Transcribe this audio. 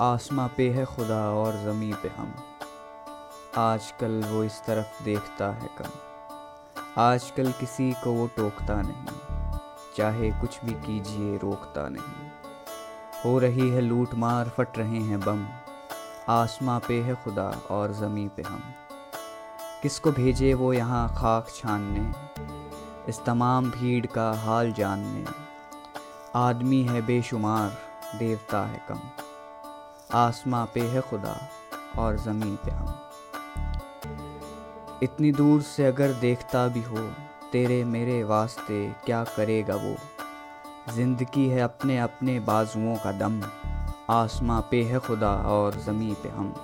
आसमां पे है खुदा और ज़मी पे हम। आजकल वो इस तरफ़ देखता है कम। आजकल किसी को वो टोकता नहीं। चाहे कुछ भी कीजिए, रोकता नहीं। हो रही है लूट मार फट रहे हैं बम। आसमां पे है खुदा और ज़मी पे हम। किसको भेजे वो यहाँ खाक छानने? इस तमाम भीड़ का हाल जानने। आदमी है बेशुमार, देवता है कम। आसमां पे है खुदा और ज़मीन पे हम। इतनी दूर से अगर देखता भी हो, तेरे मेरे वास्ते क्या करेगा वो? ज़िंदगी है अपने अपने बाजुओं का दम, आसमां पे है खुदा और ज़मीन पे हम।